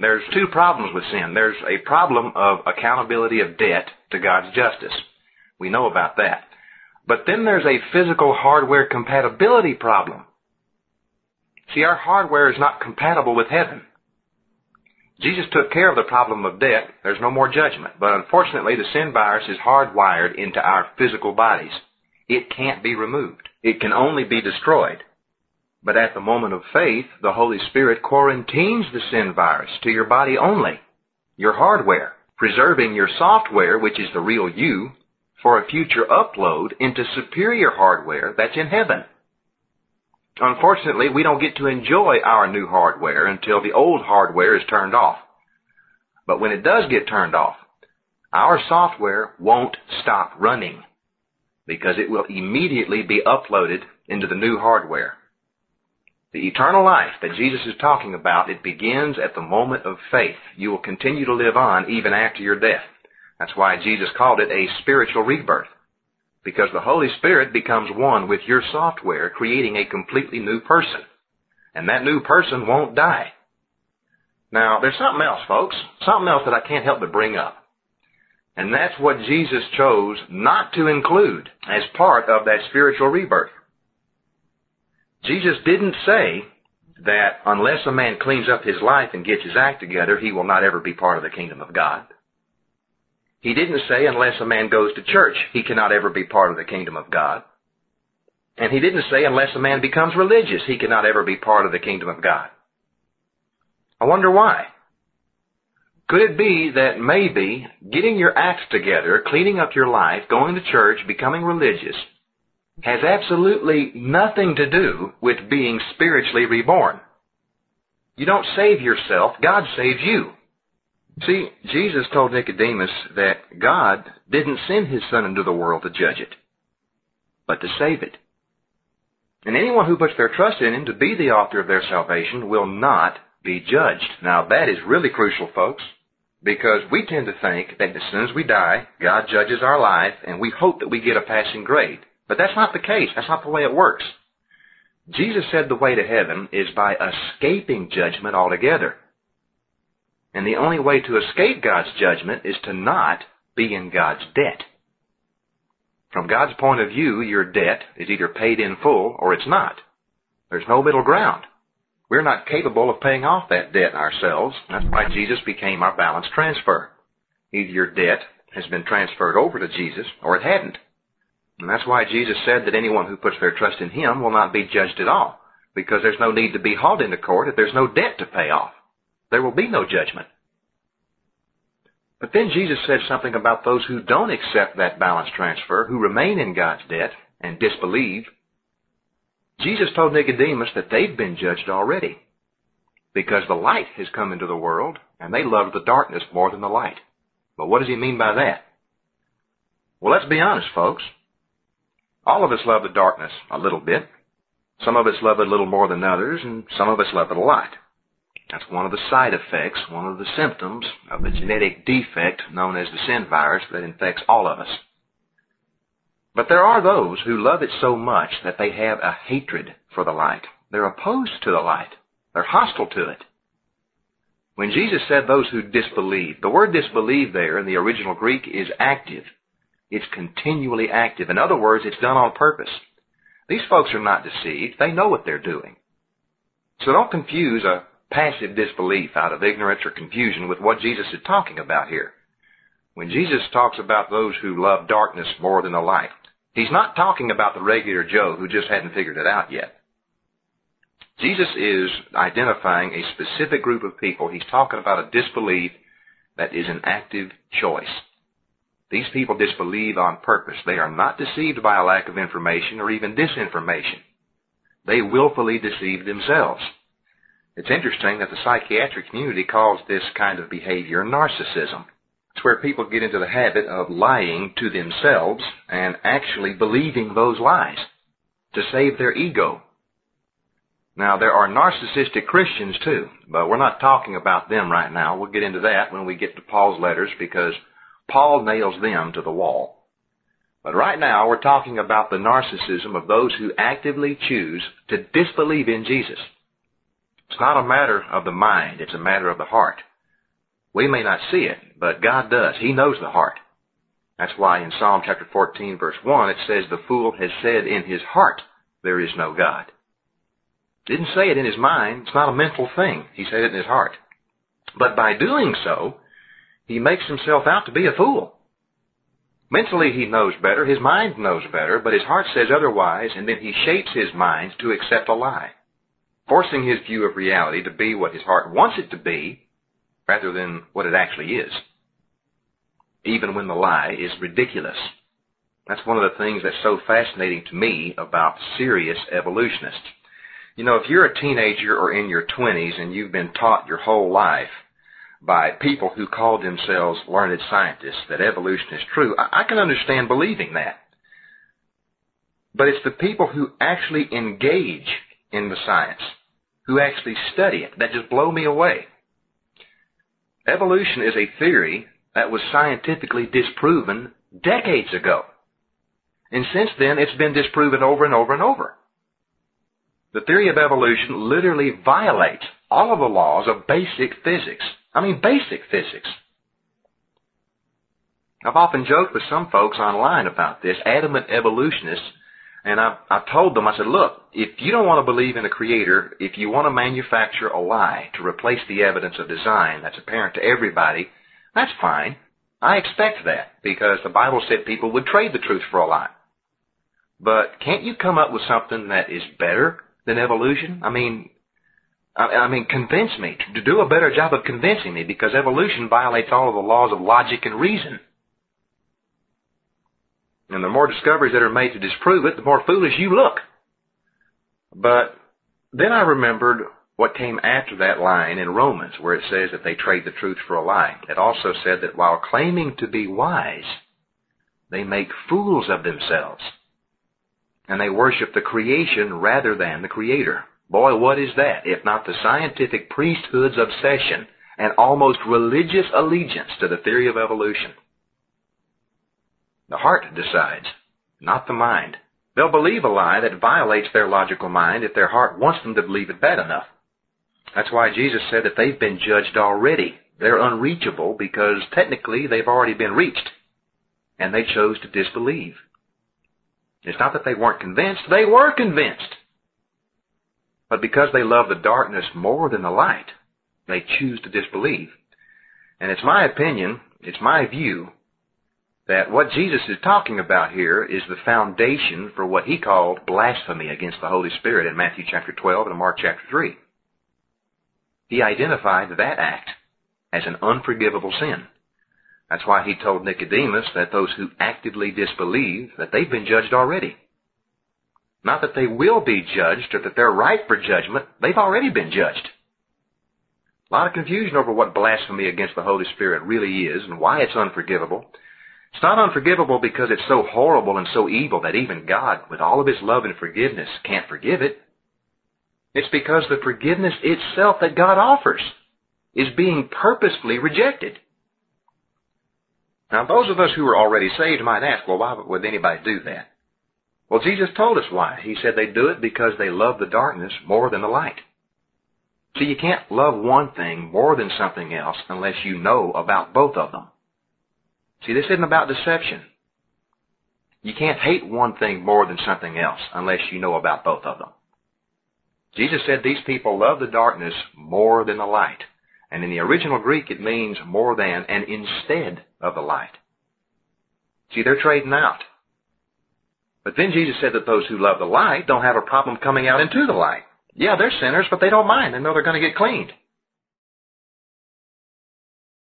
There's two problems with sin. There's a problem of accountability of debt to God's justice. We know about that. But then there's a physical hardware compatibility problem. See, our hardware is not compatible with heaven. Jesus took care of the problem of debt. There's no more judgment. But unfortunately, the sin virus is hardwired into our physical bodies. It can't be removed. It can only be destroyed. But at the moment of faith, the Holy Spirit quarantines the sin virus to your body only, your hardware, preserving your software, which is the real you, for a future upload into superior hardware that's in heaven. Unfortunately, we don't get to enjoy our new hardware until the old hardware is turned off. But when it does get turned off, our software won't stop running because it will immediately be uploaded into the new hardware. The eternal life that Jesus is talking about, it begins at the moment of faith. You will continue to live on even after your death. That's why Jesus called it a spiritual rebirth. Because the Holy Spirit becomes one with your software, creating a completely new person. And that new person won't die. Now, there's something else, folks. Something else that I can't help but bring up. And that's what Jesus chose not to include as part of that spiritual rebirth. Jesus didn't say that unless a man cleans up his life and gets his act together, he will not ever be part of the kingdom of God. He didn't say unless a man goes to church, he cannot ever be part of the kingdom of God. And he didn't say unless a man becomes religious, he cannot ever be part of the kingdom of God. I wonder why. Could it be that maybe getting your acts together, cleaning up your life, going to church, becoming religious, has absolutely nothing to do with being spiritually reborn? You don't save yourself, God saves you. See, Jesus told Nicodemus that God didn't send his son into the world to judge it, but to save it. And anyone who puts their trust in him to be the author of their salvation will not be judged. Now that is really crucial, folks, because we tend to think that as soon as we die, God judges our life and we hope that we get a passing grade. But that's not the case. That's not the way it works. Jesus said the way to heaven is by escaping judgment altogether. And the only way to escape God's judgment is to not be in God's debt. From God's point of view, your debt is either paid in full or it's not. There's no middle ground. We're not capable of paying off that debt ourselves. That's why Jesus became our balance transfer. Either your debt has been transferred over to Jesus or it hadn't. And that's why Jesus said that anyone who puts their trust in Him will not be judged at all. Because there's no need to be hauled into court if there's no debt to pay off. There will be no judgment. But then Jesus said something about those who don't accept that balance transfer, who remain in God's debt and disbelieve. Jesus told Nicodemus that they've been judged already because the light has come into the world and they love the darkness more than the light. But what does he mean by that? Well, let's be honest, folks. All of us love the darkness a little bit. Some of us love it a little more than others, and some of us love it a lot. That's one of the side effects, one of the symptoms of the genetic defect known as the sin virus that infects all of us. But there are those who love it so much that they have a hatred for the light. They're opposed to the light. They're hostile to it. When Jesus said those who disbelieve, the word disbelieve there in the original Greek is active. It's continually active. In other words, it's done on purpose. These folks are not deceived. They know what they're doing. So don't confuse a passive disbelief out of ignorance or confusion with what Jesus is talking about here. When Jesus talks about those who love darkness more than the light, he's not talking about the regular Joe who just hadn't figured it out yet. Jesus is identifying a specific group of people. He's talking about a disbelief that is an active choice. These people disbelieve on purpose. They are not deceived by a lack of information or even disinformation. They willfully deceive themselves. It's interesting that the psychiatric community calls this kind of behavior narcissism. It's where people get into the habit of lying to themselves and actually believing those lies to save their ego. Now, there are narcissistic Christians too, but we're not talking about them right now. We'll get into that when we get to Paul's letters because Paul nails them to the wall. But right now, we're talking about the narcissism of those who actively choose to disbelieve in Jesus It's not a matter of the mind, it's a matter of the heart. We may not see it, but God does. He knows the heart. That's why in Psalm chapter 14 verse 1 it says, The fool has said in his heart, there is no God. Didn't say it in his mind. It's not a mental thing. He said it in his heart. But by doing so, he makes himself out to be a fool. Mentally he knows better, his mind knows better, but his heart says otherwise, and then he shapes his mind to accept a lie, forcing his view of reality to be what his heart wants it to be, rather than what it actually is. Even when the lie is ridiculous. That's one of the things that's so fascinating to me about serious evolutionists. You know, if you're a teenager or in your 20s and you've been taught your whole life by people who call themselves learned scientists that evolution is true, I, I can understand believing that. But it's the people who actually engage in the science, who actually study it, that just blow me away. Evolution is a theory that was scientifically disproven decades ago. And since then, it's been disproven over and over and over. The theory of evolution literally violates all of the laws of basic physics. I mean, basic physics. I've often joked with some folks online about this, adamant evolutionists, and I've, I've told them, I said, look, if you don't want to believe in a creator, if you want to manufacture a lie to replace the evidence of design that's apparent to everybody, that's fine. I expect that because the Bible said people would trade the truth for a lie. But can't you come up with something that is better than evolution? I mean, I, mean, convince me. To do a better job of convincing me because evolution violates all of the laws of logic and reason. And the more discoveries that are made to disprove it, the more foolish you look. But then I remembered what came after that line in Romans where it says that they trade the truth for a lie. It also said that while claiming to be wise, they make fools of themselves. And they worship the creation rather than the creator. Boy, what is that if not the scientific priesthood's obsession and almost religious allegiance to the theory of evolution? The heart decides, not the mind. They'll believe a lie that violates their logical mind if their heart wants them to believe it bad enough. That's why Jesus said that they've been judged already. They're unreachable because technically they've already been reached. And they chose to disbelieve. It's not that they weren't convinced, they were convinced. But because they love the darkness more than the light, they choose to disbelieve. And it's my opinion, it's my view, that what Jesus is talking about here is the foundation for what he called blasphemy against the Holy Spirit in Matthew chapter 12 and Mark chapter 3. He identified that act as an unforgivable sin. That's why he told Nicodemus that those who actively disbelieve, that they've been judged already. Not that they will be judged or that they're right for judgment. They've already been judged. A lot of confusion over what blasphemy against the Holy Spirit really is and why it's unforgivable. It's not unforgivable because it's so horrible and so evil that even God, with all of His love and forgiveness, can't forgive it. It's because the forgiveness itself that God offers is being purposefully rejected. Now, those of us who are already saved might ask, well, why would anybody do that? Well, Jesus told us why. He said they do it because they love the darkness more than the light. See, you can't love one thing more than something else unless you know about both of them. See, this isn't about deception. You can't hate one thing more than something else unless you know about both of them. Jesus said these people love the darkness more than the light. And in the original Greek, it means more than and instead of the light. See, they're trading out. But then Jesus said that those who love the light don't have a problem coming out into the light. Yeah, they're sinners, but they don't mind. They know they're going to get cleaned.